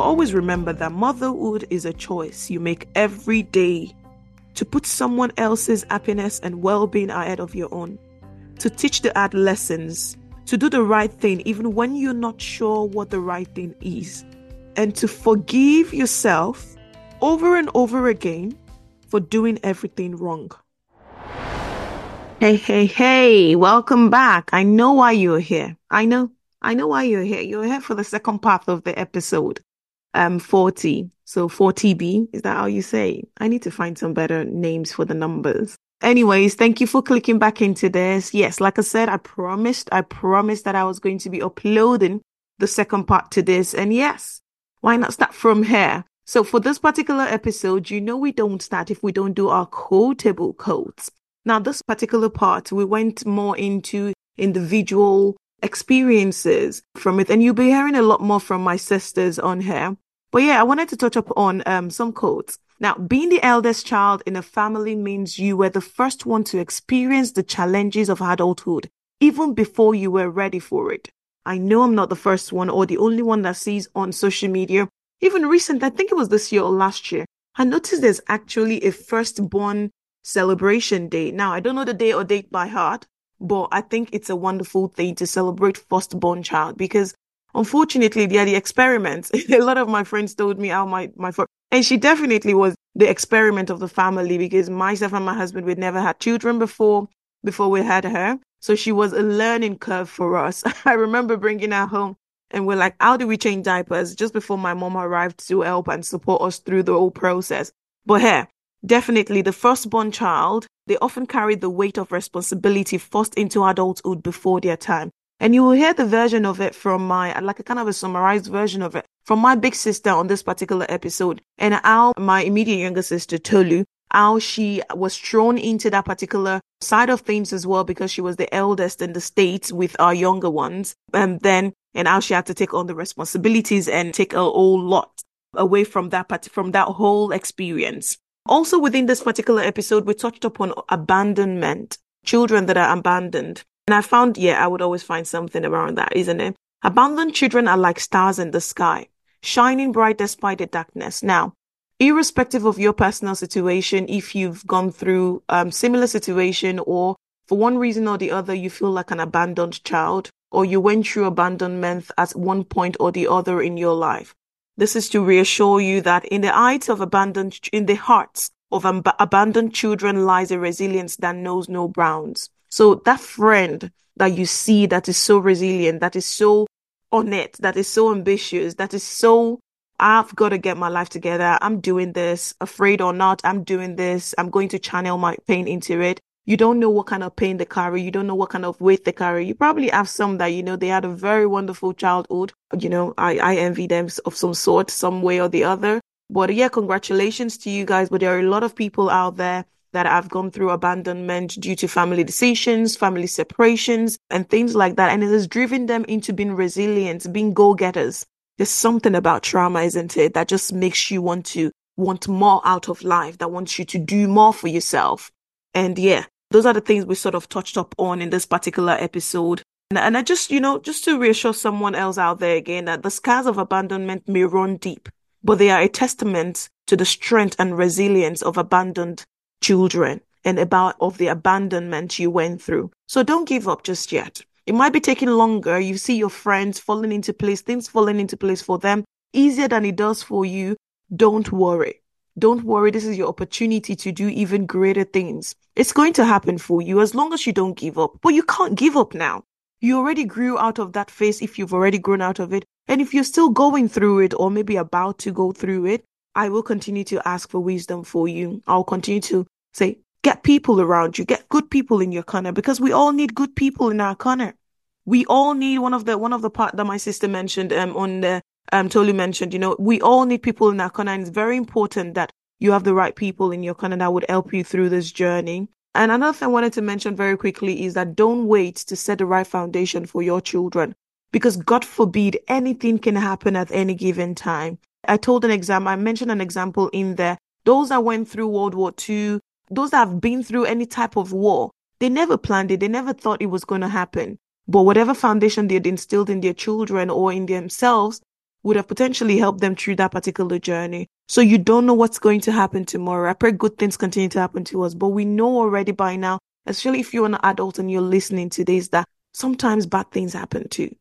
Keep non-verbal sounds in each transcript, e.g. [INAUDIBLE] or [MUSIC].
Always remember that motherhood is a choice you make every day to put someone else's happiness and well being ahead of your own, to teach the hard lessons, to do the right thing even when you're not sure what the right thing is, and to forgive yourself over and over again for doing everything wrong. Hey, hey, hey, welcome back. I know why you're here. I know. I know why you're here. You're here for the second part of the episode. Um, 40. So 40B, is that how you say? I need to find some better names for the numbers. Anyways, thank you for clicking back into this. Yes, like I said, I promised, I promised that I was going to be uploading the second part to this. And yes, why not start from here? So for this particular episode, you know we don't start if we don't do our quotable quotes. Now, this particular part, we went more into individual experiences from it, and you'll be hearing a lot more from my sisters on here. But yeah, I wanted to touch up on um, some quotes. Now, being the eldest child in a family means you were the first one to experience the challenges of adulthood, even before you were ready for it. I know I'm not the first one or the only one that sees on social media. Even recent, I think it was this year or last year, I noticed there's actually a firstborn celebration day. Now, I don't know the day or date by heart, but I think it's a wonderful thing to celebrate firstborn child because unfortunately they are the experiments. [LAUGHS] a lot of my friends told me how my, my and she definitely was the experiment of the family because myself and my husband, we'd never had children before, before we had her. So she was a learning curve for us. [LAUGHS] I remember bringing her home and we're like, how do we change diapers? Just before my mom arrived to help and support us through the whole process. But here, Definitely, the firstborn child, they often carry the weight of responsibility forced into adulthood before their time. And you will hear the version of it from my, like a kind of a summarized version of it from my big sister on this particular episode and how my immediate younger sister, Tolu, how she was thrown into that particular side of things as well because she was the eldest in the states with our younger ones. And then, and how she had to take on the responsibilities and take a whole lot away from that, part, from that whole experience. Also within this particular episode, we touched upon abandonment, children that are abandoned. And I found, yeah, I would always find something around that, isn't it? Abandoned children are like stars in the sky, shining bright despite the darkness. Now, irrespective of your personal situation, if you've gone through um, similar situation or for one reason or the other, you feel like an abandoned child or you went through abandonment at one point or the other in your life. This is to reassure you that in the heights of abandoned, in the hearts of ab- abandoned children lies a resilience that knows no bounds. So that friend that you see that is so resilient, that is so on it, that is so ambitious, that is so, I've got to get my life together. I'm doing this, afraid or not, I'm doing this. I'm going to channel my pain into it you don't know what kind of pain they carry. You don't know what kind of weight they carry. You probably have some that, you know, they had a very wonderful childhood. You know, I, I envy them of some sort, some way or the other. But yeah, congratulations to you guys. But there are a lot of people out there that I've gone through abandonment due to family decisions, family separations, and things like that. And it has driven them into being resilient, being go getters. There's something about trauma, isn't it? That just makes you want to want more out of life, that wants you to do more for yourself. And yeah, those are the things we sort of touched up on in this particular episode. And, and I just, you know, just to reassure someone else out there again that the scars of abandonment may run deep, but they are a testament to the strength and resilience of abandoned children and about of the abandonment you went through. So don't give up just yet. It might be taking longer. You see your friends falling into place, things falling into place for them easier than it does for you. Don't worry. Don't worry, this is your opportunity to do even greater things. It's going to happen for you as long as you don't give up. But you can't give up now. You already grew out of that phase if you've already grown out of it. And if you're still going through it or maybe about to go through it, I will continue to ask for wisdom for you. I'll continue to say, get people around you, get good people in your corner because we all need good people in our corner. We all need one of the one of the part that my sister mentioned um on the um, Tolu mentioned, you know, we all need people in our corner, and it's very important that you have the right people in your corner that would help you through this journey. And another thing I wanted to mention very quickly is that don't wait to set the right foundation for your children because God forbid anything can happen at any given time. I told an example, I mentioned an example in there. Those that went through World War II, those that have been through any type of war, they never planned it. They never thought it was going to happen. But whatever foundation they had instilled in their children or in themselves, would have potentially helped them through that particular journey. So you don't know what's going to happen tomorrow. I pray good things continue to happen to us, but we know already by now, especially if you're an adult and you're listening to this, that sometimes bad things happen too.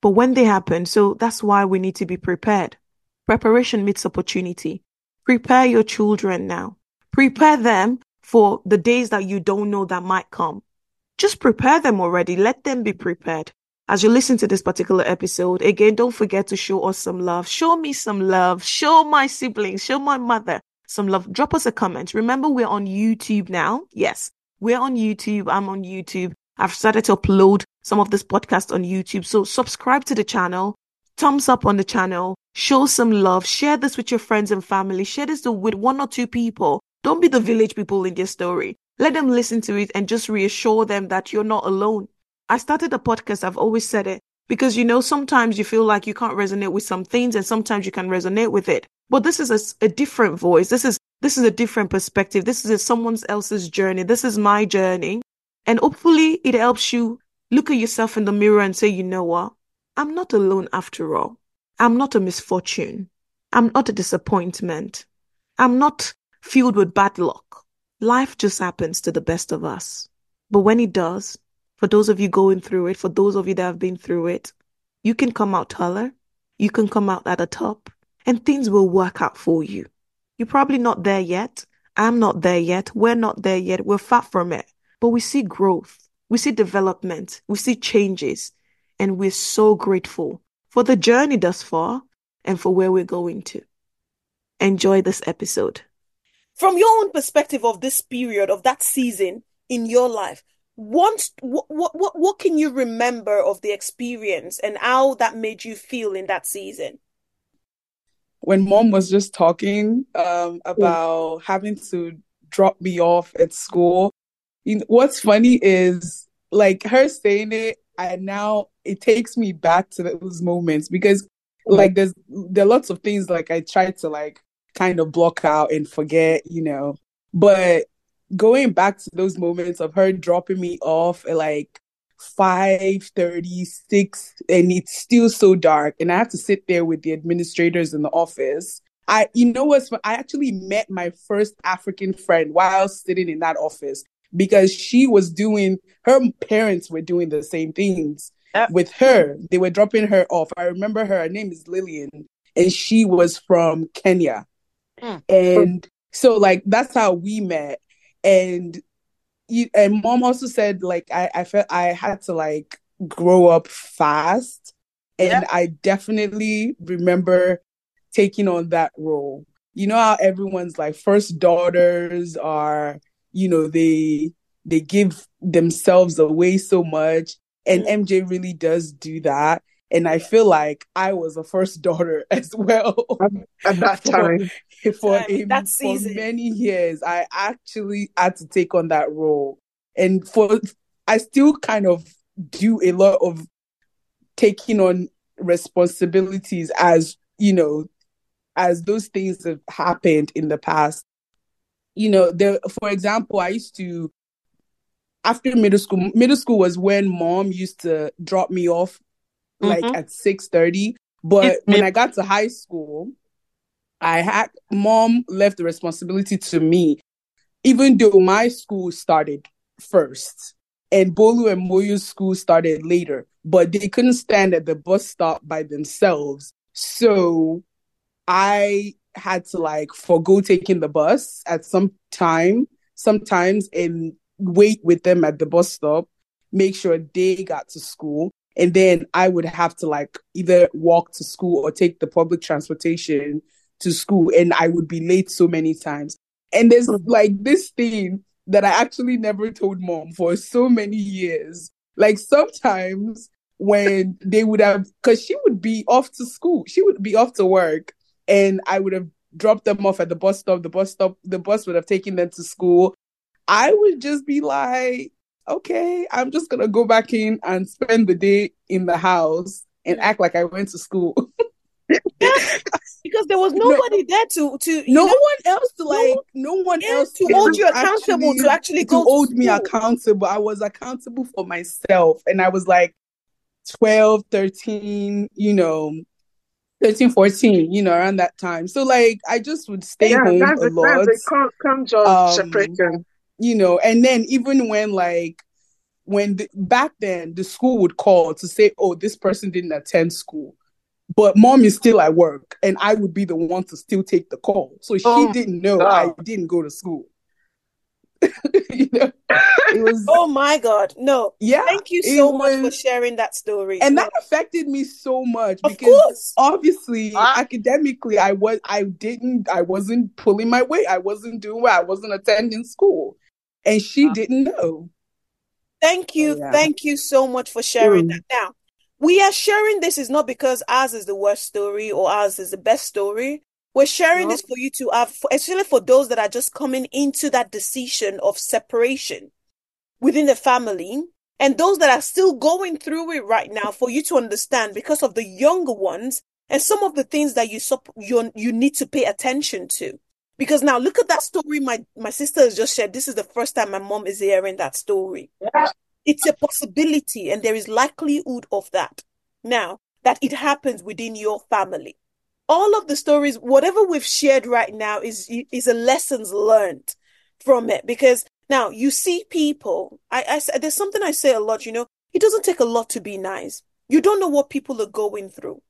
But when they happen, so that's why we need to be prepared. Preparation meets opportunity. Prepare your children now. Prepare them for the days that you don't know that might come. Just prepare them already. Let them be prepared. As you listen to this particular episode, again, don't forget to show us some love. Show me some love. Show my siblings, show my mother some love. Drop us a comment. Remember, we're on YouTube now. Yes, we're on YouTube. I'm on YouTube. I've started to upload some of this podcast on YouTube. So subscribe to the channel, thumbs up on the channel, show some love, share this with your friends and family, share this with one or two people. Don't be the village people in your story. Let them listen to it and just reassure them that you're not alone. I started a podcast. I've always said it because, you know, sometimes you feel like you can't resonate with some things and sometimes you can resonate with it. But this is a, a different voice. This is, this is a different perspective. This is a, someone else's journey. This is my journey. And hopefully it helps you look at yourself in the mirror and say, you know what? I'm not alone after all. I'm not a misfortune. I'm not a disappointment. I'm not filled with bad luck. Life just happens to the best of us. But when it does, for those of you going through it, for those of you that have been through it, you can come out taller. You can come out at the top and things will work out for you. You're probably not there yet. I'm not there yet. We're not there yet. We're far from it. But we see growth. We see development, we see changes, and we're so grateful for the journey thus far and for where we're going to. Enjoy this episode. From your own perspective of this period, of that season in your life, what, what, what, what can you remember of the experience and how that made you feel in that season? When mom was just talking um, about having to drop me off at school you know, what's funny is like her saying it, i now it takes me back to those moments because mm. like there's there are lots of things like I try to like kind of block out and forget, you know. But going back to those moments of her dropping me off at like five thirty six, and it's still so dark and I have to sit there with the administrators in the office. I you know what's I actually met my first African friend while sitting in that office because she was doing her parents were doing the same things yep. with her. They were dropping her off. I remember her, her name is Lillian, and she was from Kenya. Mm. And so like that's how we met. And you, and mom also said like I, I felt I had to like grow up fast. And yep. I definitely remember taking on that role. You know how everyone's like first daughters are you know they they give themselves away so much and mj really does do that. And i feel like i was a first daughter [LAUGHS] as well. At that [LAUGHS] time. for, for, a, that for many years i actually had to take on that role. And for i still kind of do a lot of taking on responsibilities as you know as those things have happened in the past. You know, there for example, I used to after middle school, middle school was when mom used to drop me off like mm-hmm. at 6 30. But when I got to high school, I had mom left the responsibility to me, even though my school started first and Bolu and Moyo's school started later, but they couldn't stand at the bus stop by themselves. So I had to like forego taking the bus at some time, sometimes and wait with them at the bus stop, make sure they got to school. And then I would have to like either walk to school or take the public transportation to school. And I would be late so many times. And there's mm. like this thing that I actually never told mom for so many years. Like sometimes when they would have, because she would be off to school, she would be off to work and I would have dropped them off at the bus stop. The bus stop, the bus would have taken them to school. I would just be like, okay, I'm just gonna go back in and spend the day in the house and act like I went to school. [LAUGHS] because there was nobody no, there to to no know, one else to like no, no one else to hold you accountable actually, to actually to hold me accountable i was accountable for myself and i was like 12 13 you know 13, 14, you know, around that time. So like I just would stay yeah, home that's a, lot. That's a come, come job um, separation. You know, and then even when like when the, back then the school would call to say, oh, this person didn't attend school, but mom is still at work, and I would be the one to still take the call. So she oh, didn't know I didn't go to school. [LAUGHS] you know, it was. Oh my God! No. Yeah. Thank you so much for sharing that story. And that affected me so much of because course. obviously, academically, I was I didn't I wasn't pulling my weight. I wasn't doing well. I wasn't attending school, and she uh, didn't know. Thank you, oh, yeah. thank you so much for sharing mm. that. Now, we are sharing this is not because ours is the worst story or ours is the best story. We're sharing this for you to have, especially for those that are just coming into that decision of separation within the family, and those that are still going through it right now, for you to understand because of the younger ones and some of the things that you you you need to pay attention to. Because now look at that story my my sister has just shared. This is the first time my mom is hearing that story. Yeah. It's a possibility, and there is likelihood of that. Now that it happens within your family all of the stories, whatever we've shared right now is is a lessons learned from it. Because now you see people. I, I there's something I say a lot. You know, it doesn't take a lot to be nice. You don't know what people are going through.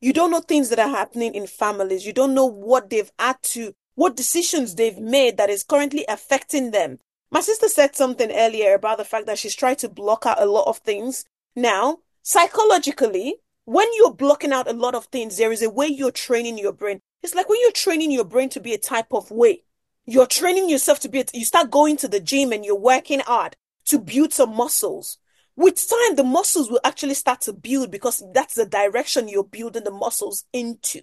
You don't know things that are happening in families. You don't know what they've had to, what decisions they've made that is currently affecting them. My sister said something earlier about the fact that she's tried to block out a lot of things. Now, psychologically, when you're blocking out a lot of things, there is a way you're training your brain. It's like when you're training your brain to be a type of way. You're training yourself to be, a, you start going to the gym and you're working hard to build some muscles. With time, the muscles will actually start to build because that's the direction you're building the muscles into.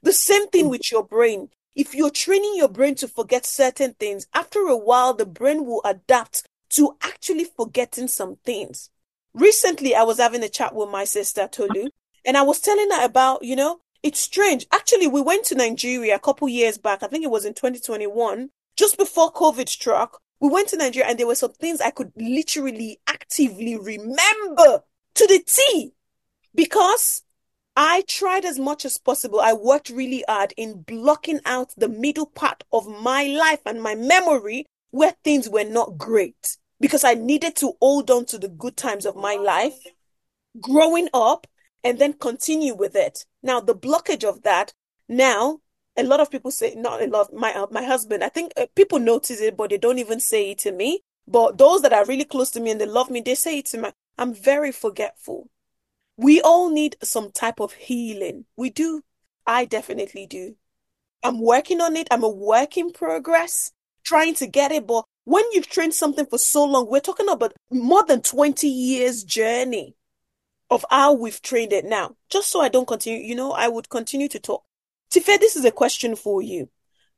The same thing mm. with your brain. If you're training your brain to forget certain things, after a while, the brain will adapt to actually forgetting some things. Recently, I was having a chat with my sister Tolu, and I was telling her about, you know, it's strange. Actually, we went to Nigeria a couple years back. I think it was in 2021, just before COVID struck. We went to Nigeria, and there were some things I could literally actively remember to the T because I tried as much as possible. I worked really hard in blocking out the middle part of my life and my memory where things were not great because I needed to hold on to the good times of my life growing up and then continue with it. Now, the blockage of that, now, a lot of people say, not a lot, my, uh, my husband, I think uh, people notice it, but they don't even say it to me. But those that are really close to me and they love me, they say it to me. I'm very forgetful. We all need some type of healing. We do. I definitely do. I'm working on it. I'm a work in progress, trying to get it, but when you've trained something for so long, we're talking about more than 20 years journey of how we've trained it now. Just so I don't continue, you know, I would continue to talk. Tife, this is a question for you.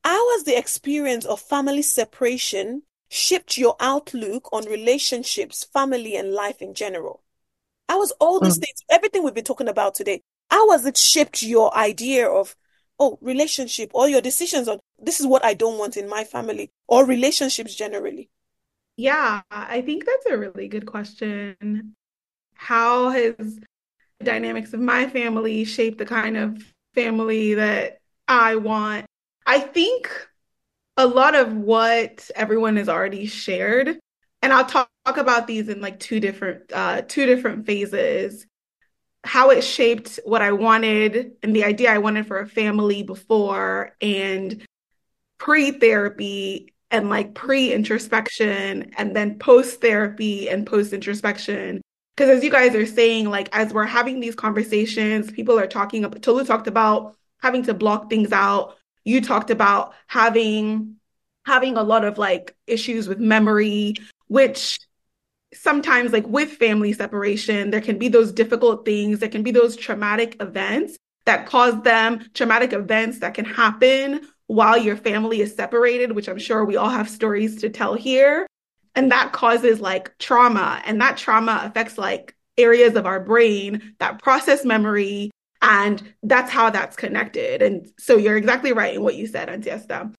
How has the experience of family separation shaped your outlook on relationships, family, and life in general? How has all these mm. things, everything we've been talking about today, how has it shaped your idea of oh, relationship or your decisions on this is what I don't want in my family or relationships generally? Yeah, I think that's a really good question. How has the dynamics of my family shaped the kind of family that I want? I think a lot of what everyone has already shared, and I'll talk, talk about these in like two different uh, two different phases how it shaped what I wanted and the idea I wanted for a family before and pre therapy and like pre introspection and then post therapy and post introspection. Because as you guys are saying, like as we're having these conversations, people are talking Tolu talked about having to block things out. You talked about having having a lot of like issues with memory, which sometimes like with family separation there can be those difficult things there can be those traumatic events that cause them traumatic events that can happen while your family is separated which i'm sure we all have stories to tell here. And that causes like trauma. And that trauma affects like areas of our brain that process memory and that's how that's connected. And so you're exactly right in what you said Antiesta.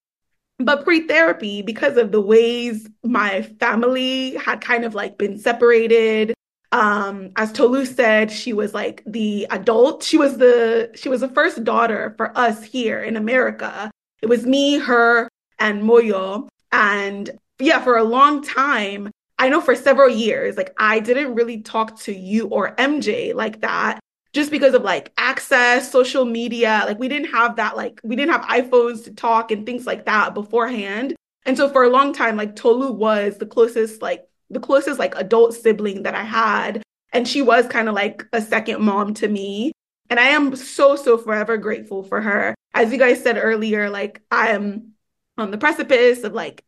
But pre therapy, because of the ways my family had kind of like been separated, Um, as Tolu said, she was like the adult. She was the she was the first daughter for us here in America. It was me, her, and Moyo. And yeah, for a long time, I know for several years, like I didn't really talk to you or MJ like that just because of like access, social media. Like we didn't have that, like we didn't have iPhones to talk and things like that beforehand. And so for a long time, like Tolu was the closest, like the closest like adult sibling that I had. And she was kind of like a second mom to me. And I am so, so forever grateful for her. As you guys said earlier, like I am on the precipice of like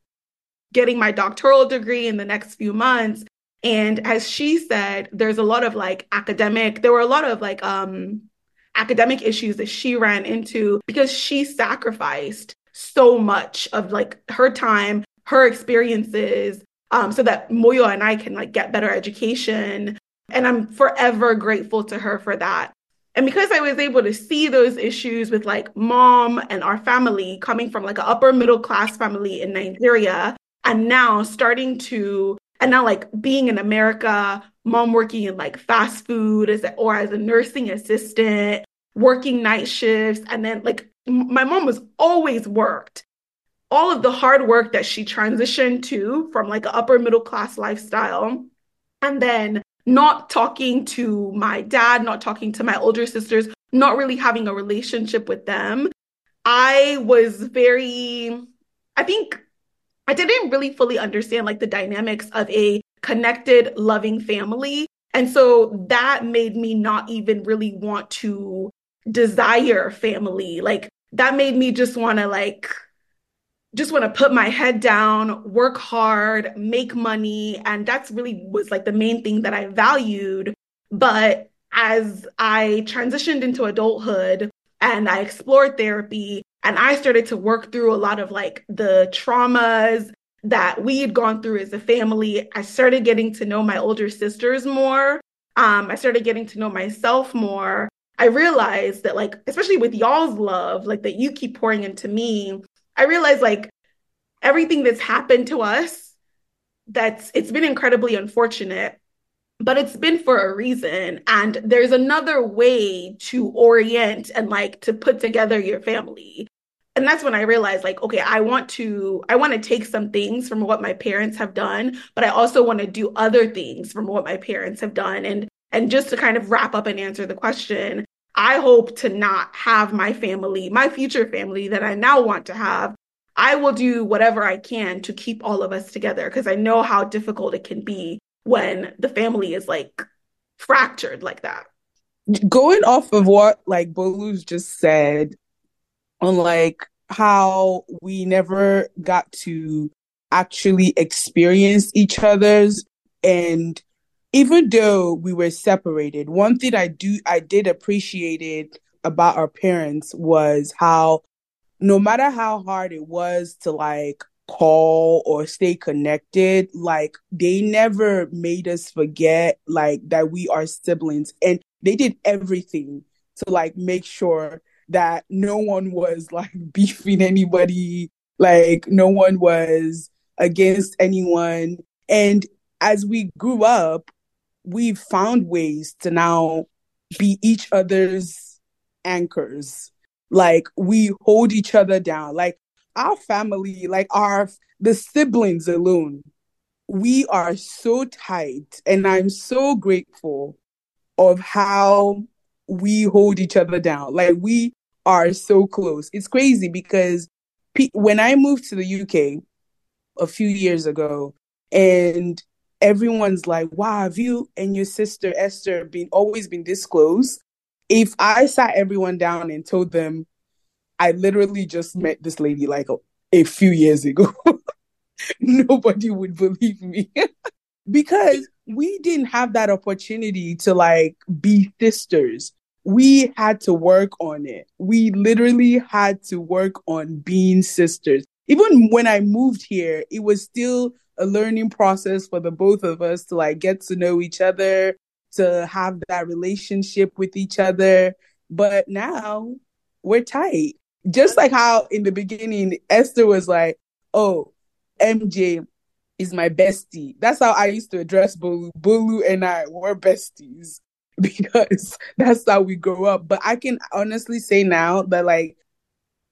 getting my doctoral degree in the next few months. And as she said, there's a lot of like academic, there were a lot of like um academic issues that she ran into because she sacrificed so much of like her time, her experiences, um, so that Moyo and I can like get better education. And I'm forever grateful to her for that. And because I was able to see those issues with like mom and our family coming from like an upper middle class family in Nigeria, and now starting to and now like being in America, mom working in like fast food as a, or as a nursing assistant, working night shifts, and then like my mom was always worked. All of the hard work that she transitioned to from like an upper middle class lifestyle, and then not talking to my dad, not talking to my older sisters, not really having a relationship with them. I was very, I think I didn't really fully understand like the dynamics of a connected, loving family. And so that made me not even really want to desire family. Like that made me just want to like just want to put my head down, work hard, make money, and that's really was like the main thing that I valued. But as I transitioned into adulthood and I explored therapy, and I started to work through a lot of like the traumas that we had gone through as a family. I started getting to know my older sisters more. Um, I started getting to know myself more. I realized that, like, especially with y'all's love, like that you keep pouring into me, I realized like everything that's happened to us, that's it's been incredibly unfortunate, but it's been for a reason. And there's another way to orient and like to put together your family and that's when I realized like okay I want to I want to take some things from what my parents have done but I also want to do other things from what my parents have done. And and just to kind of wrap up and answer the question I hope to not have my family my future family that I now want to have. I will do whatever I can to keep all of us together because I know how difficult it can be when the family is like fractured like that. Going off of what like Bolu's just said on like how we never got to actually experience each other's. And even though we were separated one thing i do i did appreciate it about our parents was how no matter how hard it was to like call or stay connected like they never made us forget like that we are siblings. And they did everything to like make sure that no one was like [LAUGHS] beefing anybody, like no one was against anyone. And as we grew up, we found ways to now be each other's anchors. Like we hold each other down. Like our family, like our the siblings alone, we are so tight. And I'm so grateful of how we hold each other down. Like we are so close. It's crazy because pe- when I moved to the UK a few years ago, and everyone's like, "Wow, have you and your sister Esther been always been this close?" If I sat everyone down and told them, I literally just met this lady like a, a few years ago, [LAUGHS] nobody would believe me [LAUGHS] because we didn't have that opportunity to like be sisters we had to work on it. We literally had to work on being sisters. Even when I moved here, it was still a learning process for the both of us to like get to know each other, to have that relationship with each other. But now we're tight. Just like how in the beginning, Esther was like, oh, MJ, is my bestie. That's how I used to address Bolu. Bolu and I were besties [LAUGHS] because that's how we grew up. But I can honestly say now that like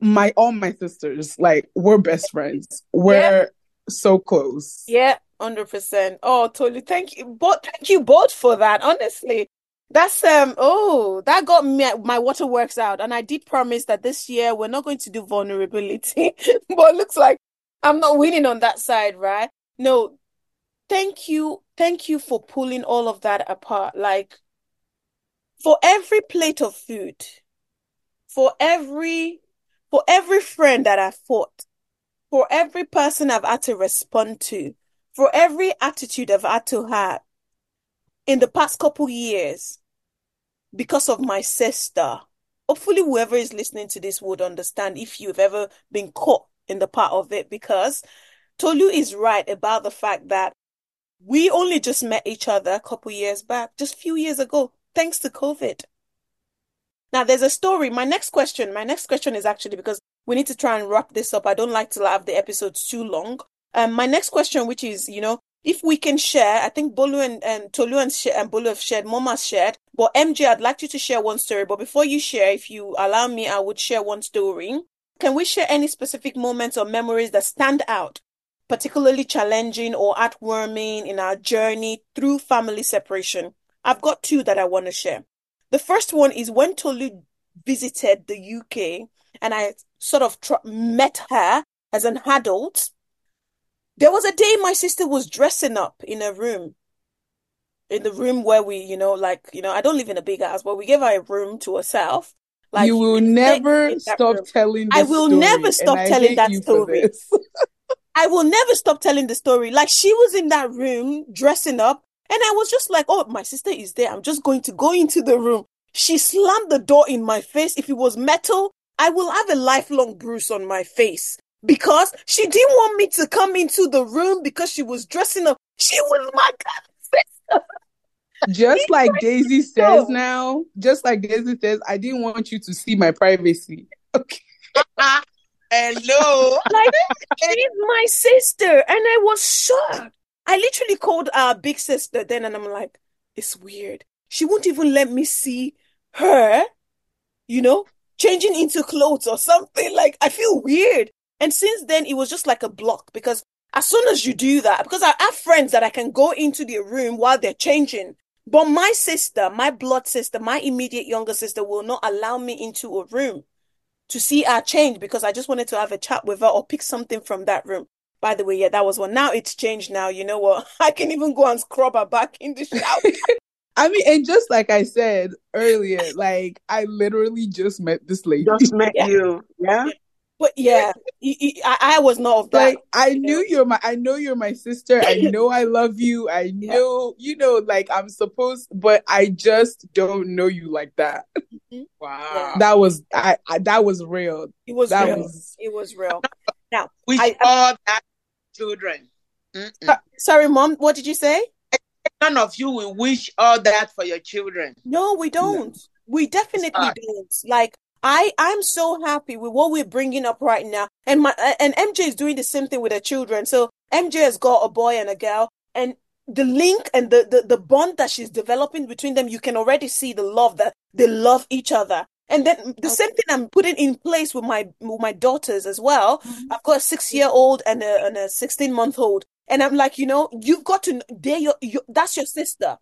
my all my sisters, like we're best friends. We're yeah. so close. Yeah, hundred percent. Oh, totally. Thank you, both. Thank you both for that. Honestly, that's um. Oh, that got me my waterworks out, and I did promise that this year we're not going to do vulnerability, [LAUGHS] but looks like I'm not winning on that side, right? No, thank you, thank you for pulling all of that apart. Like for every plate of food, for every for every friend that I fought, for every person I've had to respond to, for every attitude I've had to have in the past couple years because of my sister. Hopefully, whoever is listening to this would understand if you've ever been caught in the part of it because Tolu is right about the fact that we only just met each other a couple years back, just a few years ago, thanks to COVID. Now, there's a story. My next question, my next question is actually because we need to try and wrap this up. I don't like to have the episodes too long. Um, my next question, which is, you know, if we can share, I think Bolu and, and Tolu and, sh- and Bolu have shared, Mama's shared, but MJ, I'd like you to share one story. But before you share, if you allow me, I would share one story. Can we share any specific moments or memories that stand out, particularly challenging or heartwarming in our journey through family separation? I've got two that I want to share. The first one is when Tolu visited the UK and I sort of tr- met her as an adult. There was a day my sister was dressing up in a room in the room where we, you know, like, you know, I don't live in a big house, but we gave her a room to herself. Like you will never stop room. telling. I will story, never stop telling that story. [LAUGHS] I will never stop telling the story. Like she was in that room dressing up, and I was just like, "Oh, my sister is there. I'm just going to go into the room." She slammed the door in my face. If it was metal, I will have a lifelong bruise on my face because she didn't want me to come into the room because she was dressing up. She was my sister just like Daisy says now, just like Daisy says, I didn't want you to see my privacy. Okay. [LAUGHS] Hello. Like [LAUGHS] eh, she's my sister, and I was shocked. I literally called our big sister then, and I'm like, it's weird. She won't even let me see her, you know, changing into clothes or something. [LAUGHS] Like I feel weird. And since then, it was just like a block because as soon as you do that, because I have friends that I can go into their room while they're changing but my sister, my blood sister, my immediate younger sister will not allow me into a room to see our change because I just wanted to have a chat with her or pick something from that room. By the way, yeah, that was one. Now it's changed now. You know what? [LAUGHS] I can even go and scrub her back in the shower. [LAUGHS] I mean, and just like I said earlier, like I literally just met this lady. Just met [LAUGHS] yeah. you. Yeah. But yeah, I, I was not of that. Like I knew you're my, I know you're my sister. I know I love you. I know, yeah. you know, like I'm supposed, but I just don't know you like that. Mm-hmm. Wow, that was I, I, That was real. It was that real. Was... It was real. [LAUGHS] Now we I, all that children. Uh, sorry, mom. What did you say? None of you will wish all that for your children. No, we don't. No. We definitely don't. Like I I'm so happy with what we're bringing up right now, and my and MJ is doing the same thing with her children. So MJ has got a boy and a girl, and the link and the, the the bond that she's developing between them, you can already see the love that they love each other. And then the same thing I'm putting in place with my with my daughters as well. Mm-hmm. I've got a six year old and a and a sixteen month old, and I'm like, you know, you've got to. They your, your that's your sister.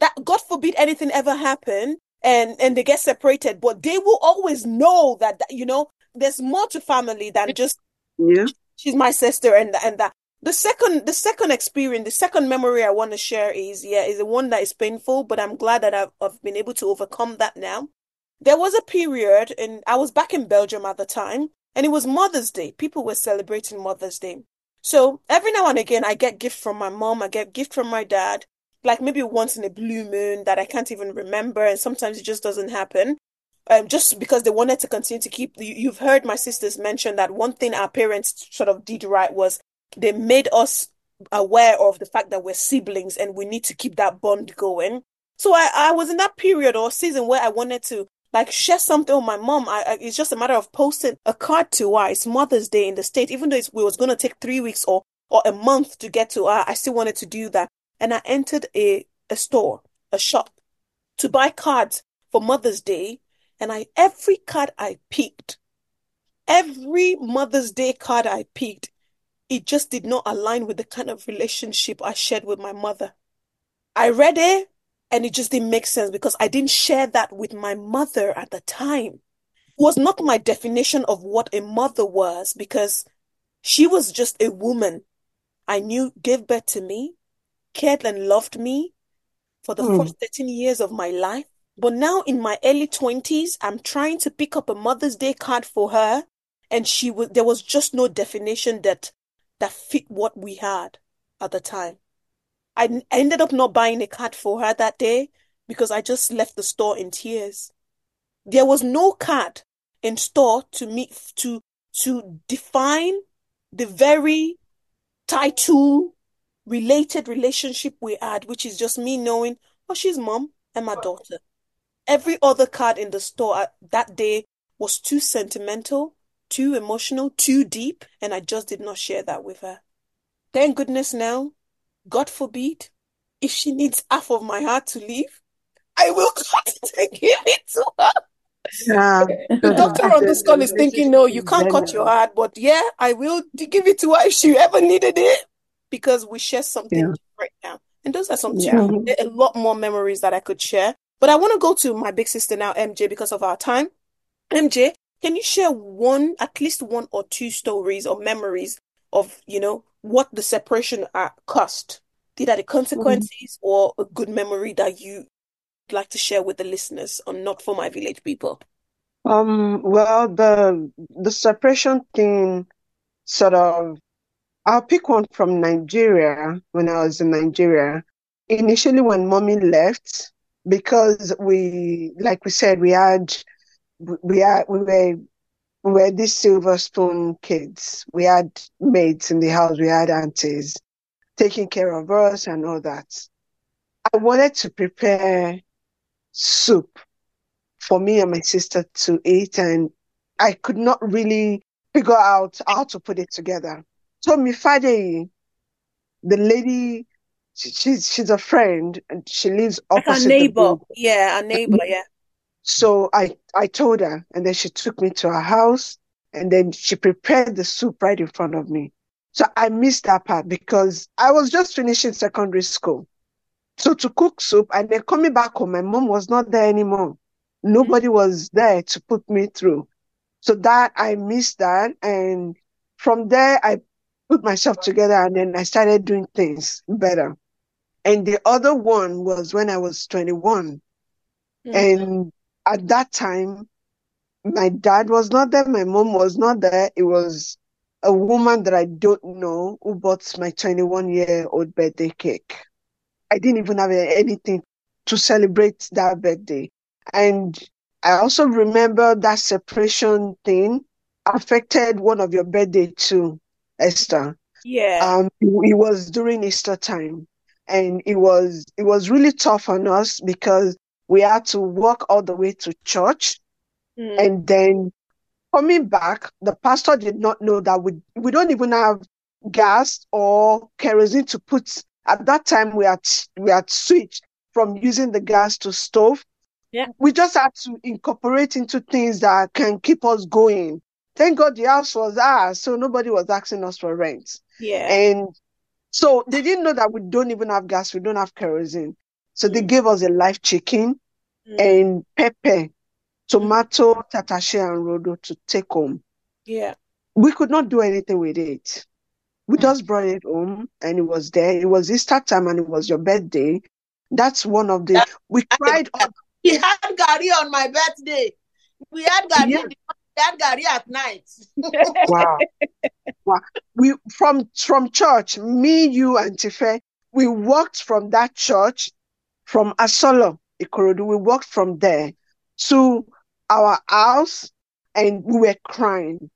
That God forbid anything ever happen, and and they get separated but they will always know that you know there's more to family than just yeah she's my sister and and that the second the second experience the second memory i want to share is yeah is the one that is painful but i'm glad that I've, I've been able to overcome that now there was a period and i was back in belgium at the time and it was mother's day people were celebrating mother's day so every now and again i get gift from my mom i get gift from my dad like maybe once in a blue moon that I can't even remember, and sometimes it just doesn't happen. Um, just because they wanted to continue to keep. You've heard my sisters mention that one thing our parents sort of did right was they made us aware of the fact that we're siblings and we need to keep that bond going. So I, I was in that period or season where I wanted to like share something with my mom. I, I, it's just a matter of posting a card to her. It's Mother's Day in the state, even though it was going to take three weeks or or a month to get to her. I still wanted to do that. And I entered a, a store, a shop to buy cards for Mother's Day. And I, every card I picked, every Mother's Day card I picked, it just did not align with the kind of relationship I shared with my mother. I read it and it just didn't make sense because I didn't share that with my mother at the time. It was not my definition of what a mother was because she was just a woman I knew gave birth to me, cared and loved me for the mm. first 13 years of my life. But now in my early 20s, I'm trying to pick up a Mother's Day card for her and she was there was just no definition that that fit what we had at the time. I ended up not buying a card for her that day because I just left the store in tears. There was no card in store to meet to to define the very title related relationship we had, which is just me knowing, oh, she's mom and my daughter. Every other card in the store that day was too sentimental too emotional, too deep, and I just did not share that with her. Thank goodness now, God forbid, if she needs half of my heart to leave, I will cut it and give it to her. Yeah. The doctor on this call is thinking, no, you can't cut your heart, but yeah, I will give it to her if she ever needed it because we share something yeah. right now. And those are some yeah. Mm-hmm. a lot more memories that I could share. But I want to go to my big sister now, MJ, because of our time. MJ, can you share one, at least one or two stories or memories of, you know, what the separation cost? Did that the consequences mm-hmm. or a good memory that you like to share with the listeners on Not For My Village people? Um, well, the the separation thing sort of I'll pick one from Nigeria when I was in Nigeria. Initially when mommy left, because we like we said, we had we are we were we were these silver spoon kids. We had maids in the house, we had aunties taking care of us and all that. I wanted to prepare soup for me and my sister to eat, and I could not really figure out how to put it together. So Mifade, the lady, she, she's she's a friend, and she lives opposite. Like a neighbor, yeah, a neighbor, yeah. So I, I told her, and then she took me to her house, and then she prepared the soup right in front of me. So I missed that part because I was just finishing secondary school. So to cook soup and then coming back home, my mom was not there anymore. Nobody was there to put me through. So that I missed that. And from there, I put myself together and then I started doing things better. And the other one was when I was 21. Mm-hmm. And at that time, my dad was not there, my mom was not there. It was a woman that I don't know who bought my 21 year old birthday cake. I didn't even have anything to celebrate that birthday. And I also remember that separation thing affected one of your birthday too, Esther. Yeah. Um, it was during Easter time and it was, it was really tough on us because we had to walk all the way to church. Mm. And then coming back, the pastor did not know that we, we don't even have gas or kerosene to put. At that time, we had, we had switched from using the gas to stove. Yeah. We just had to incorporate into things that can keep us going. Thank God the house was ours, so nobody was asking us for rent. Yeah. And so they didn't know that we don't even have gas, we don't have kerosene. So they gave us a live chicken mm. and pepper, tomato, mm. tatashe, and rodo to take home. Yeah. We could not do anything with it. We mm. just brought it home and it was there. It was Easter time and it was your birthday. That's one of the. We cried. On, [LAUGHS] we had garri on my birthday. We had garri. Yeah. We had garri at night. [LAUGHS] wow. wow. We from from church, me, you, and Tife, we walked from that church from Asolo, Ikorodu. We walked from there to our house and we were crying.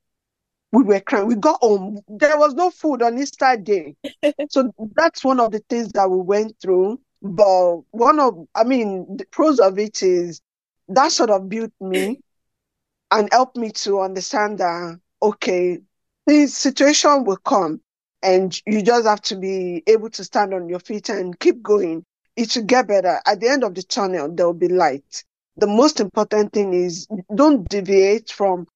We were crying. We got home. There was no food on Easter day. [LAUGHS] so that's one of the things that we went through. But one of, I mean, the pros of it is that sort of built me and helped me to understand that, okay, this situation will come. and you just have to be able to stand on your feet and keep going. It will get better. At the end of the tunnel, there will be light. The most important thing is don't deviate from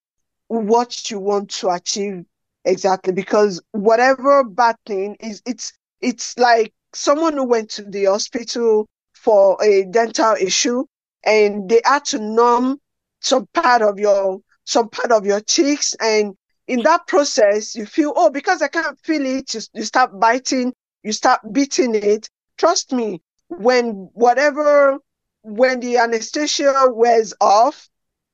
what you want to achieve exactly because whatever bad thing is it's it's like someone who went to the hospital for a dental issue and they had to numb some part of your some part of your cheeks and in that process you feel oh because i can't feel it you, you start biting you start beating it trust me when whatever when the anesthesia wears off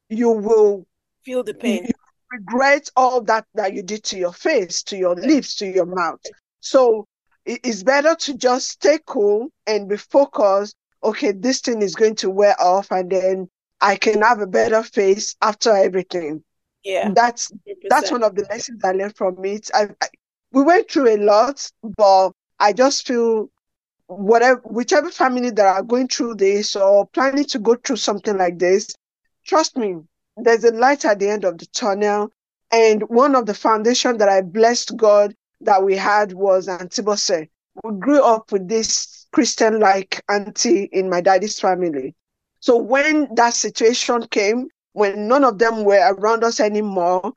you will feel the pain. regret all that that you did to your face to your lips to your mouth. So it's better to just stay cool and be focused. Okay this thing is going to wear off and then i can have a better face after everything. Yeah. That's 100%. that's one of the lessons i learned from it. I, I, we went through a lot but i just feel whatever whichever family that are going through this or planning to go through something like this trust me there's a light at the end of the tunnel and one of the foundation that i blessed god that we had was antibose we grew up with this christian like auntie in my daddy's family so when that situation came when none of them were around us anymore,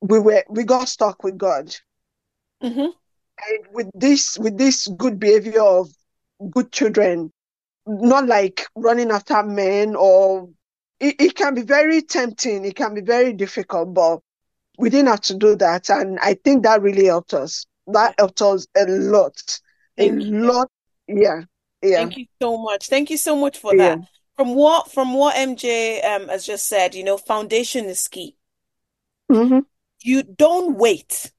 we were we got stuck with God. Mm-hmm. And with this with this good behavior of good children, not like running after men or it, it can be very tempting, it can be very difficult, but we didn't have to do that. And I think that really helped us. That helped us a lot. Thank a you. lot. Yeah. Yeah. Thank you so much. Thank you so much for that. From what from what MJ um, has just said, you know, foundation is key. Mm-hmm. You don't wait.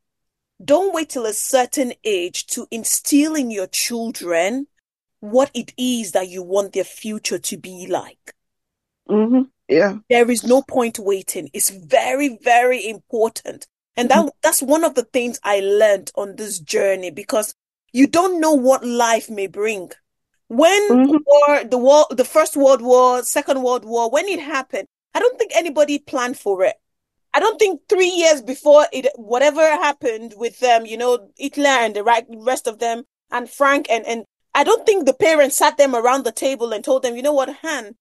Don't wait till a certain age to instill in your children what it is that you want their future to be like. Mm-hmm. Yeah. There is no point waiting. It's very, very important. And that mm-hmm. that's one of the things I learned on this journey because you don't know what life may bring. When mm-hmm. war, the war, the first World War, Second World War, when it happened, I don't think anybody planned for it. I don't think three years before it, whatever happened with them, you know, Hitler and the right, rest of them, and Frank, and and I don't think the parents sat them around the table and told them, you know what, Han,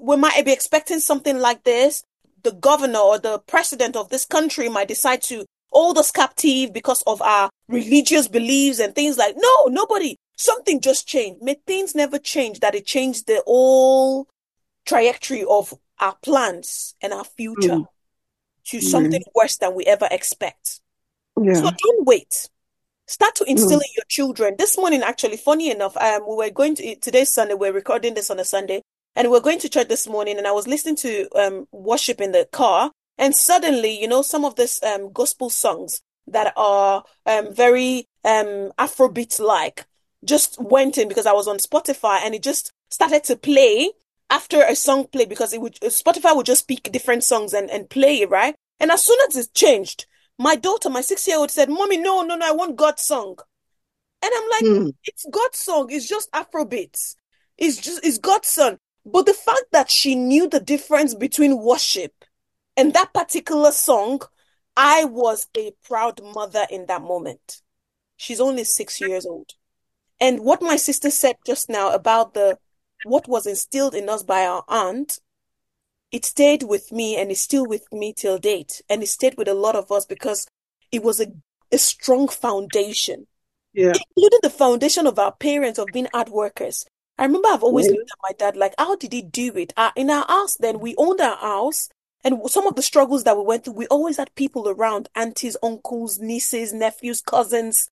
we might be expecting something like this. The governor or the president of this country might decide to hold us captive because of our religious beliefs and things like. No, nobody something just changed. May things never change that it changed the whole trajectory of our plans and our future mm. To mm. something worse than we ever expect. Yeah. So don't wait. Start to instill mm. in your children. This morning, actually, funny enough, um, we were going to today's Sunday. We're recording this on a Sunday, and we are going to church this morning. And I was listening to um worship in the car, and suddenly, you know, some of this um gospel songs that are um very um Afrobeat like just went in because I was on Spotify and it just started to play after a song played because it would Spotify would just pick different songs and, and play it, right? And as soon as it changed, my daughter, my six year old said, Mommy, no, no, no, I want God's song. And I'm like, mm. it's God's song, it's just Afrobeats. It's just it's God's song. But the fact that she knew the difference between worship and that particular song, I was a proud mother in that moment. She's only six years old. And what my sister said just now about the what was instilled in us by our aunt, it stayed with me and is still with me till date. And it stayed with a lot of us because it was a, a strong foundation. Yeah. Including the foundation of our parents of being hard workers. I remember I've always looked at my dad like, how did he do it? Uh, in our house, then we owned our house. And some of the struggles that we went through, we always had people around aunties, uncles, nieces, nephews, cousins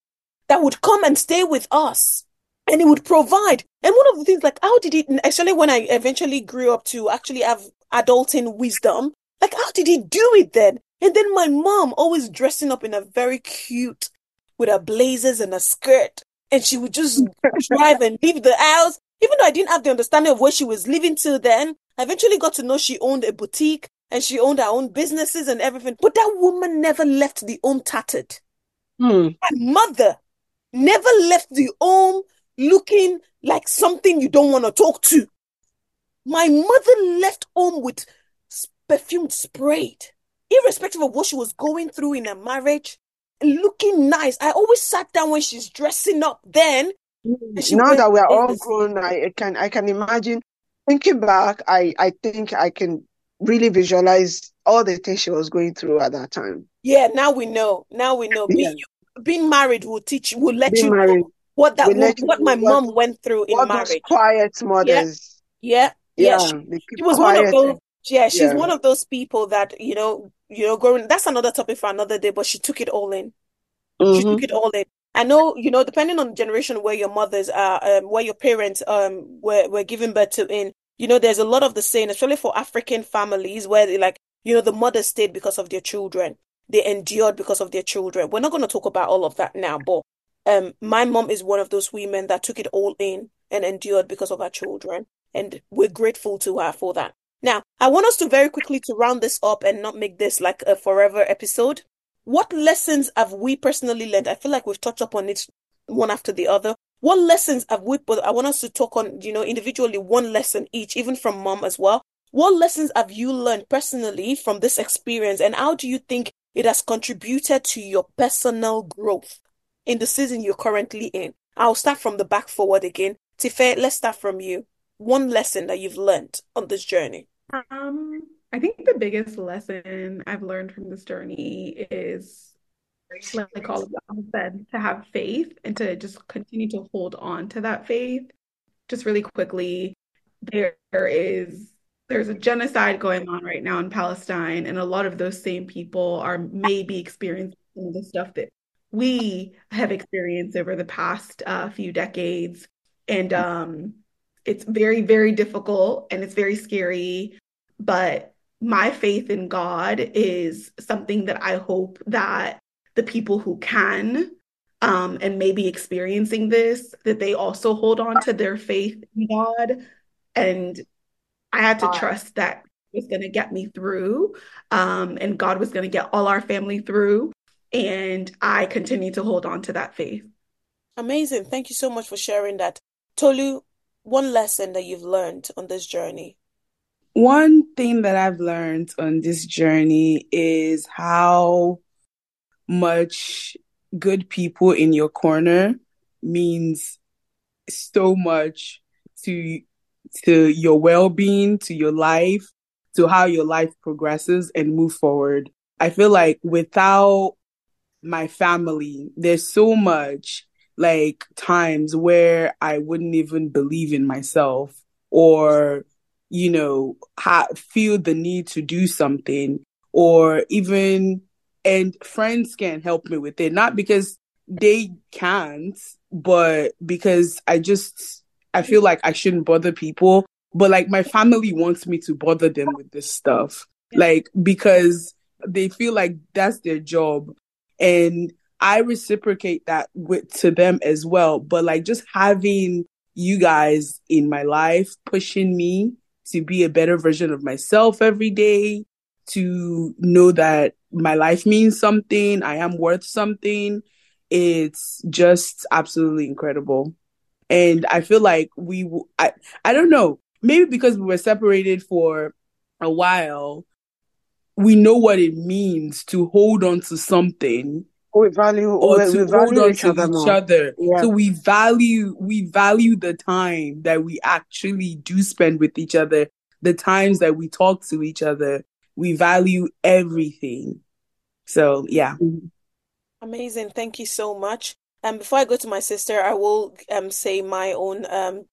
that would come and stay with us and he would provide. And one of the things, like, how did he, actually, when I eventually grew up to actually have adulting wisdom, like, how did he do it then? And then my mom always dressing up in a very cute, with her blazers and a skirt. And she would just drive and leave the house. Even though I didn't have the understanding of where she was living till then, I eventually got to know she owned a boutique and she owned her own businesses and everything. But that woman never left the home tattered. Hmm. My mother never left the home looking like something you don't want to talk to. My mother left home with perfume sprayed, irrespective of what she was going through in her marriage. looking nice. I always sat down when she's dressing up then. Mm, now that we're all grown, I can I can imagine thinking back, I, I think I can really visualize all the things she was going through at that time. Yeah, now we know. Now we know. Yeah. Being, being married will teach will let being you married, know what that what my mom went through in marriage. quiet mothers. Yeah. Yeah. yeah. yeah. She, she was one of those yeah, she's yeah. one of those people that, you know, you know, growing that's another topic for another day, but she took it all in. Mm-hmm. She took it all in. I know, you know, depending on the generation where your mothers are, um, where your parents um were were giving birth to in, you know, there's a lot of the saying, especially for African families, where they like, you know, the mothers stayed because of their children. They endured because of their children. We're not going to talk about all of that now, but um, my mom is one of those women that took it all in and endured because of her children, and we're grateful to her for that. Now, I want us to very quickly to round this up and not make this like a forever episode. What lessons have we personally learned? I feel like we've touched upon it one after the other. What lessons have we, but I want us to talk on, you know, individually one lesson each, even from mom as well. What lessons have you learned personally from this experience and how do you think it has contributed to your personal growth in the season you're currently in? I'll start from the back forward again. Tife, let's start from you. One lesson that you've learned on this journey. Um, I think the biggest lesson I've learned from this journey is like all of said, to have faith and to just continue to hold on to that faith. Just really quickly, there is there's a genocide going on right now in Palestine, and a lot of those same people are maybe experiencing some of the stuff that we have experienced over the past uh, few decades. And um, it's very, very difficult and it's very scary. But my faith in God is something that I hope that the people who can um, and maybe experiencing this, that they also hold on to their faith in God. And I had to trust that was going to get me through um, and God was going to get all our family through. And I continue to hold on to that faith. Amazing. Thank you so much for sharing that. Tolu, one lesson that you've learned on this journey? One thing that I've learned on this journey is how much good people in your corner means so much to to your well-being, to your life, to how your life progresses and move forward. I feel like without my family, there's so much like times where I wouldn't even believe in myself or you know ha- feel the need to do something or even and friends can't help me with it. Not because they can't but because i just i feel like i shouldn't bother people. But like my family wants me to bother them with this stuff. Like because they feel like that's their job and i reciprocate that with to them as well but like just having you guys in my life pushing me to be a better version of myself every day to know that my life means something, I am worth something. It's just absolutely incredible. And I feel like we, I, I don't know, maybe because we were separated for a while, we know what it means to hold on to something we value or we, to we value hold on each to other each other. Yeah. So we value we value the time that we actually do spend with each other, the times that we talk to each other, we value everything. So yeah. Amazing. Thank you so much. And um, before I go to my sister, I will um say my own um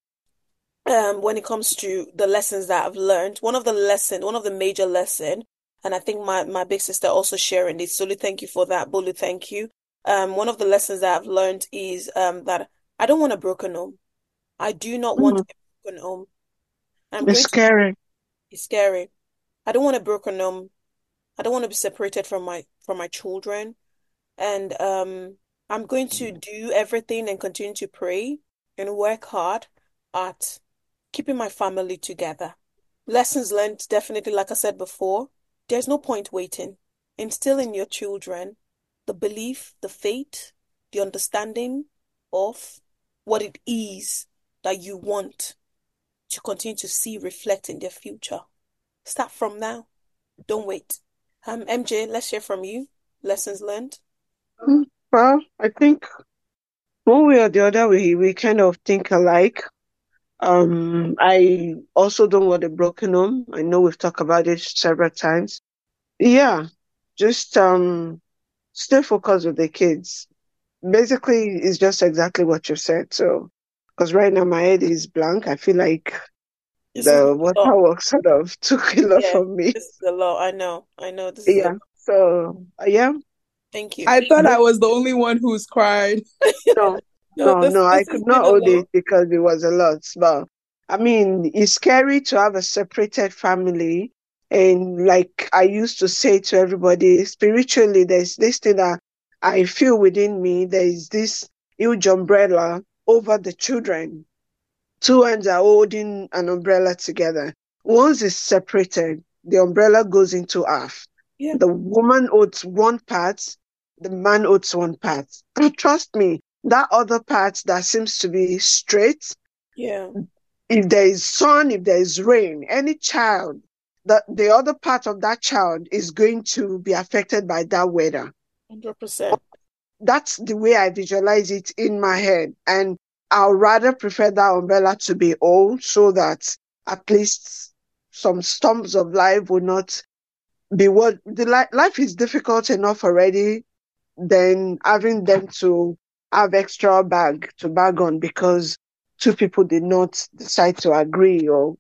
um when it comes to the lessons that I've learned. One of the lesson, one of the major lesson, and I think my my big sister also sharing this. Sulu, thank you for that. Bolu, thank you. Um, one of the lessons that I've learned is um that I don't want a broken home. I do not want mm. a broken home. I'm it's scary. To, it's scary. I don't want a broken home. I don't want to be separated from my from my children. And um I'm going to do everything and continue to pray and work hard at keeping my family together. Lessons learned, definitely, like I said before, there's no point waiting. Instill in your children the belief, the faith, the understanding of what it is that you want to continue to see reflect in their future. Start from now. Don't wait. Um, MJ, let's hear from you. Lessons learned. Well, I think one way or the other, we, we kind of think alike. Um, I also don't want a broken home. I know we've talked about it several times. Yeah, just um, stay focused with the kids. Basically, it's just exactly what you said. So, because right now my head is blank, I feel like this the waterworks sort of [LAUGHS] took a lot yeah, from me. This is a lot. I know. I know. This yeah. So, uh, yeah. Thank you. I thought I was the only one who's cried. no, no, no, this, no. This I could not hold it because it was a lot. But I mean, it's scary to have a separated family. And like I used to say to everybody, spiritually, there's this thing that I feel within me. There is this huge umbrella over the children. Two hands are holding an umbrella together. Once it's separated, the umbrella goes into half. Yeah. The woman holds one part, the man holds one part. And trust me, that other part that seems to be straight. Yeah. If there is sun, if there is rain, any child, the, the other part of that child is going to be affected by that weather. 100%. That's the way I visualize it in my head. And I'll rather prefer that umbrella to be old so that at least some storms of life will not be what the li- life is difficult enough already Then having them to have extra bag to bag on because two people did not decide to agree or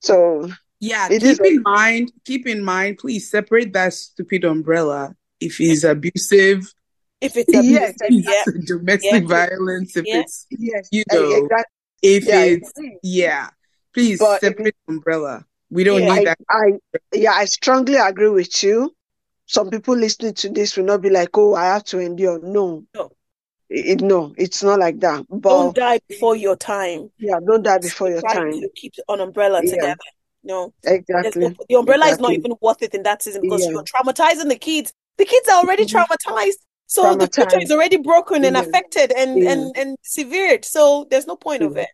so yeah keep in mind keep in mind please separate that stupid umbrella if he's abusive if it's abusive, yes, yeah. [LAUGHS] domestic yeah. violence if yeah. it's yes. you know eh, exactly. if yeah, it's yeah please but separate umbrella we don't need I, that I yeah i strongly agree with you some people listening to this will not be like oh i have to endure no no it, no, it's not like that. But don't die before your time. Yeah, don't die before your time. To keep an umbrella yeah. together. No, exactly. No, the umbrella exactly. is not even worth it in that season because yeah. you're traumatizing the kids. The kids are already mm-hmm. traumatized, so traumatized. the future is already broken and affected and yeah. and and severed. So there's no point of it.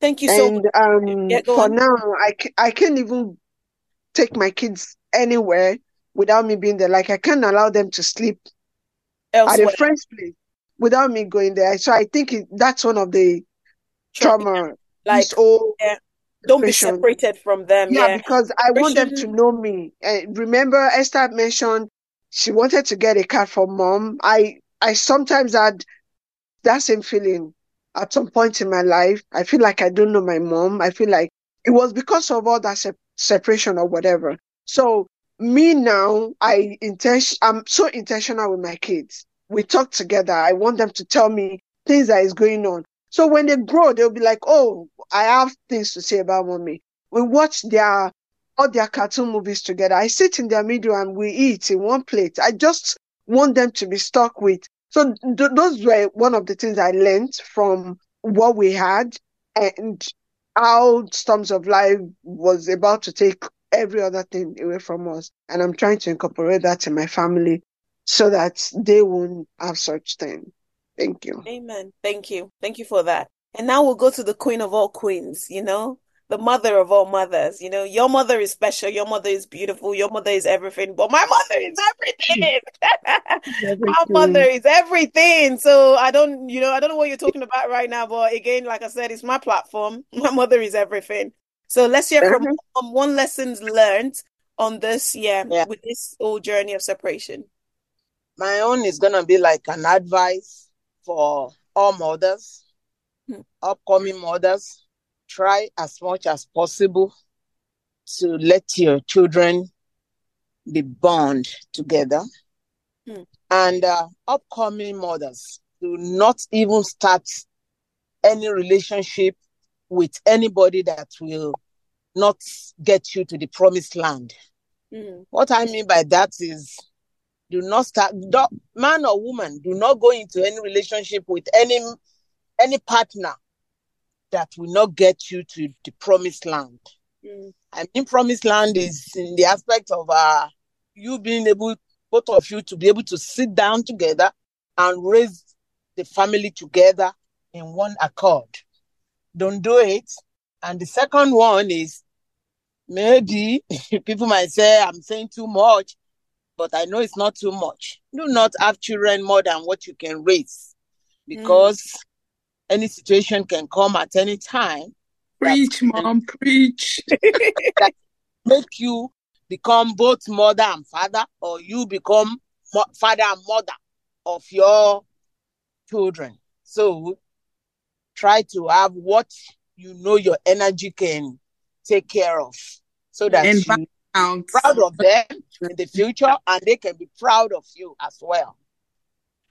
Thank you so and, much. Um, yeah, for on. now, I I can't even take my kids anywhere without me being there. Like I can't allow them to sleep Elsewhere. at a friend's place without me going there. So I think it, that's one of the trauma. Like, oh, yeah. don't be separated from them. Yeah, yeah. because I want them to know me. Uh, remember, Esther mentioned she wanted to get a card for mom. I I sometimes had that same feeling at some point in my life. I feel like I don't know my mom. I feel like it was because of all that se- separation or whatever. So me now, I intention. I'm so intentional with my kids we talk together. I want them to tell me things that is going on. So when they grow, they'll be like, oh, I have things to say about mommy. We watch their all their cartoon movies together. I sit in their middle and we eat in one plate. I just want them to be stuck with. So th- those were one of the things I learned from what we had and how Storms of Life was about to take every other thing away from us. And I'm trying to incorporate that in my family so that they won't have such thing. Thank you. Amen. Thank you. Thank you for that. And now we'll go to the queen of all queens, you know, the mother of all mothers. You know, your mother is special, your mother is beautiful, your mother is everything, but my mother is everything. [LAUGHS] everything. my mother is everything. So I don't, you know, I don't know what you're talking about right now, but again, like I said, it's my platform. [LAUGHS] My mother is everything. So let's hear from um, one lessons learned on this, yeah, yeah, with this whole journey of separation my own is going to be like an advice for all mothers, hmm. upcoming mothers. Try as much as possible to let your children be bond together. Hmm. And uh, upcoming mothers, do not even start any relationship with anybody that will not get you to the promised land. Mm. What I mean by that is do not start do, man or woman do not go into any relationship with any any partner that will not get you to the promised land. Mm. i mean promised land is in the aspect of uh you being able both of you to be able to sit down together and raise the family together in one accord. Don't do it. And the second one is maybe [LAUGHS] people might say i'm saying too much but I know it's not too much. Do not have children more than what you can raise because mm. any situation can come at any time. Preach, that, mom, preach. [LAUGHS] make you become both mother and father, or you become mo- father and mother of your children. So try to have what you know your energy can take care of so that and you proud of them in the future and they can be proud of you as well.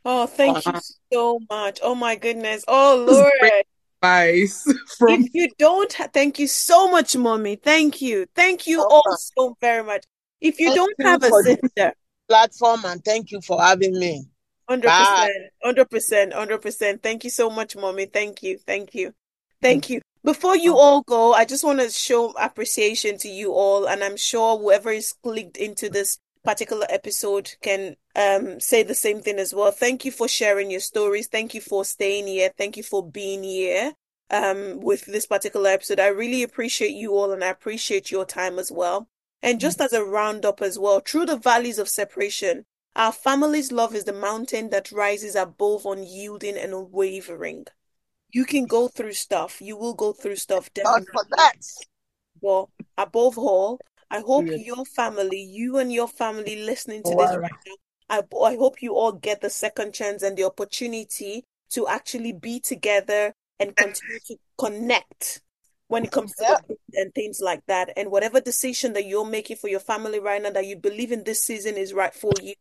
Oh, thank uh-huh. you so much. Oh my goodness. Oh Lord. Advice [LAUGHS] from if you don't thank you so much, mommy. Thank you. Thank you all so very much. If you thank don't you have a sister platform and thank you for having me. Hundred percent, hundred percent, hundred percent. Thank you so much, mommy. Thank you, thank you, thank you. Before you all go, I just want to show appreciation to you all, and I'm sure whoever is clicked into this particular episode can um, say the same thing as well. Thank you for sharing your stories. Thank you for staying here. Thank you for being here um, with this particular episode. I really appreciate you all, and I appreciate your time as well. And just mm-hmm. as a roundup as well, through the valleys of separation, our family's love is the mountain that rises above unyielding and unwavering you can go through stuff. You will go through stuff. Definitely. for that. Well, above all, I hope yes. your family, you and your family listening to oh, this right now, I, I hope you all get the second chance and the opportunity to actually be together and continue to connect when it comes to and things like that. And whatever decision that you're making for your family right now that you believe in this season is right for you,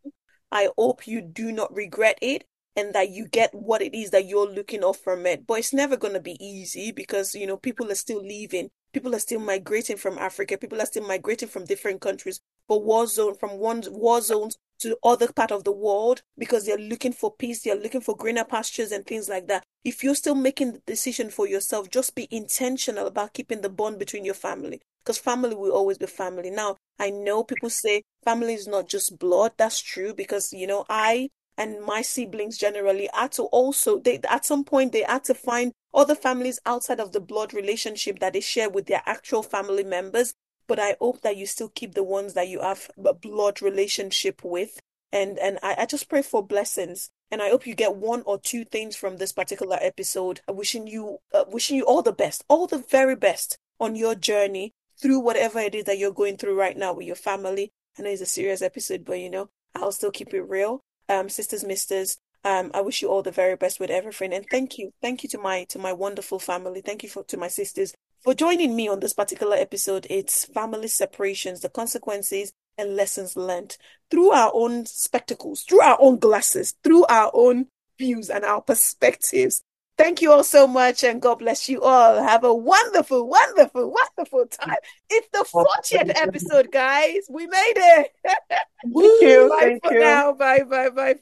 I hope you do not regret it and that you get what it is that you're looking off from it. But it's never going to be easy because, you know, people are still leaving. People are still migrating from Africa. People are still migrating from different countries for war zone, from one war zones to other part of the world because they're looking for peace. They're looking for greener pastures and things like that. If you're still making the decision for yourself, just be intentional about keeping the bond between your family because family will always be family. Now, I know people say family is not just blood. That's true because, you know, I and my siblings generally had to also they at some point they had to find other families outside of the blood relationship that they share with their actual family members. But i hope that you still keep the ones that you have a blood relationship with. And and i, I just pray for blessings. And i hope you get one or two things from this particular episode. I wishing you uh, wishing you all the best all the very best on your journey through whatever it is that you're going through right now with your family. I know it's a serious episode but you know i'll still keep it real um, sisters, misters. Um, I wish you all the very best with everything, and thank you, thank you to my to my wonderful family. Thank you for to my sisters for joining me on this particular episode. It's family separations, the consequences and lessons learned through our own spectacles, through our own glasses, through our own views and our perspectives. Thank you all so much, and God bless you all. Have a wonderful, wonderful, wonderful time. It's the 40th episode, guys. We made it. [LAUGHS] Thank you. Bye Thank for you. now. Bye, bye, bye.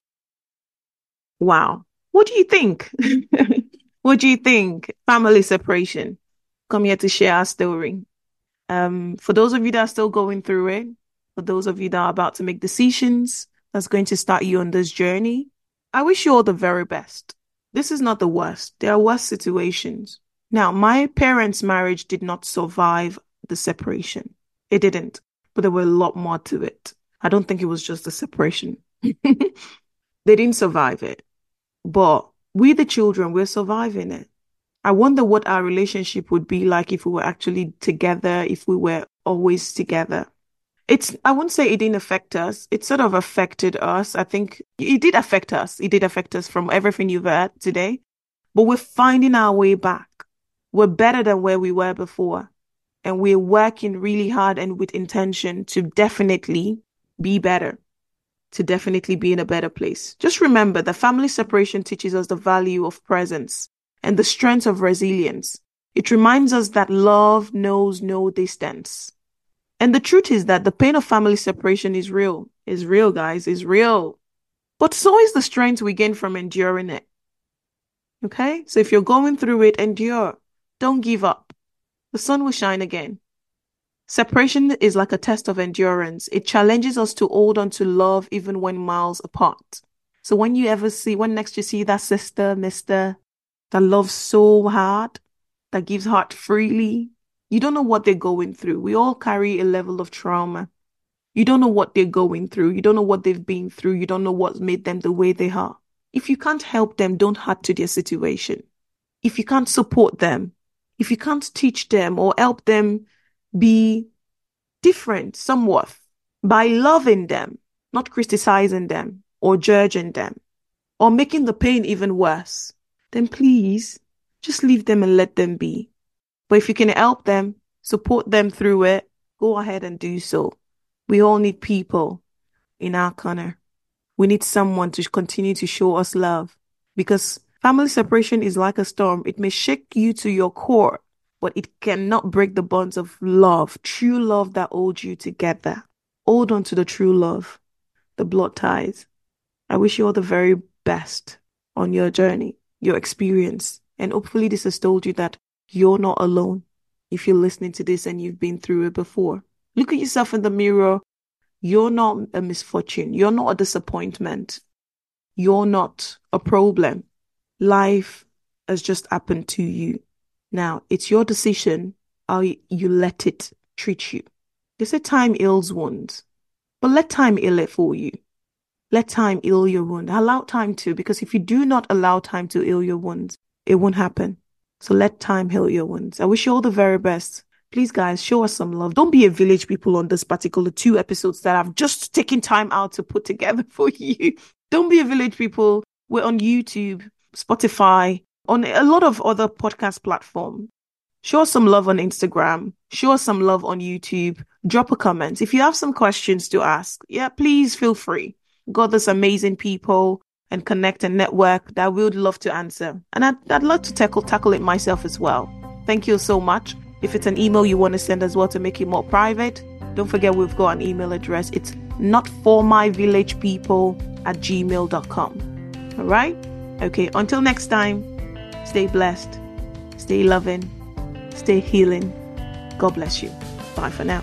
Wow. What do you think? [LAUGHS] what do you think? Family separation. Come here to share our story. Um, for those of you that are still going through it, for those of you that are about to make decisions that's going to start you on this journey, I wish you all the very best. This is not the worst. There are worse situations. Now, my parents' marriage did not survive the separation. It didn't, but there were a lot more to it. I don't think it was just the separation. [LAUGHS] they didn't survive it, but we, the children, we're surviving it. I wonder what our relationship would be like if we were actually together, if we were always together it's i wouldn't say it didn't affect us. It sort of affected us. I think it did affect us. It did affect us from everything you've heard today. But we're finding our way back. We're better than where we were before. And we're working really hard and with intention to definitely be better to definitely be in a better place. Just remember that family separation teaches us the value of presence and the strength of resilience. It reminds us that love knows no distance and the truth is that the pain of family separation is real. Is real, guys. Is real. But so is the strength we gain from enduring it. Okay? So if you're going through it, endure. Don't give up. The sun will shine again. Separation is like a test of endurance. It challenges us to hold on to love even when miles apart. So when you ever see, when next you see that sister, mister, that loves so hard, that gives heart freely, you don't know what they're going through. We all carry a level of trauma. You don't know what they're going through. You don't know what they've been through. You don't know what's made them the way they are. If you can't help them, don't add to their situation. If you can't support them, if you can't teach them or help them be different somewhat by loving them, not criticizing them or judging them or making the pain even worse, then please just leave them and let them be. But if you can help them, support them through it, go ahead and do so. We all need people in our corner. We need someone to continue to show us love because family separation is like a storm. It may shake you to your core, but it cannot break the bonds of love, true love that holds you together. Hold on to the true love, the blood ties. I wish you all the very best on your journey, your experience. And hopefully, this has told you that you're not alone. If you're listening to this and you've been through it before, look at yourself in the mirror. You're not a misfortune. You're not a disappointment. You're not a problem. Life has just happened to you. Now, it's your decision how you let it treat you. They say time heals wounds, but let time heal it for you. Let time heal your wound. Allow time to, because if you do not allow time to heal your wounds, it won't happen. So let time heal your wounds. I wish you all the very best. Please, guys, show us some love. Don't be a village people on this particular two episodes that I've just taken time out to put together [LAUGHS] for you. Don't be a village people. We're on YouTube, Spotify, on a lot of other podcast platforms. Show us some love on Instagram. Show us some love on YouTube. Drop a comment. If you have some questions to ask, yeah, please feel free. Got this amazing people and connect and network that we would love to answer. And I'd, I'd love to tackle tackle it myself as well. Thank you so much. If it's an email you want to send as well to make it more private, don't forget we've got an email address. It's not for my village people at gmail.com. All right? Okay, until next time, stay blessed, stay loving, stay healing. God bless you. Bye for now.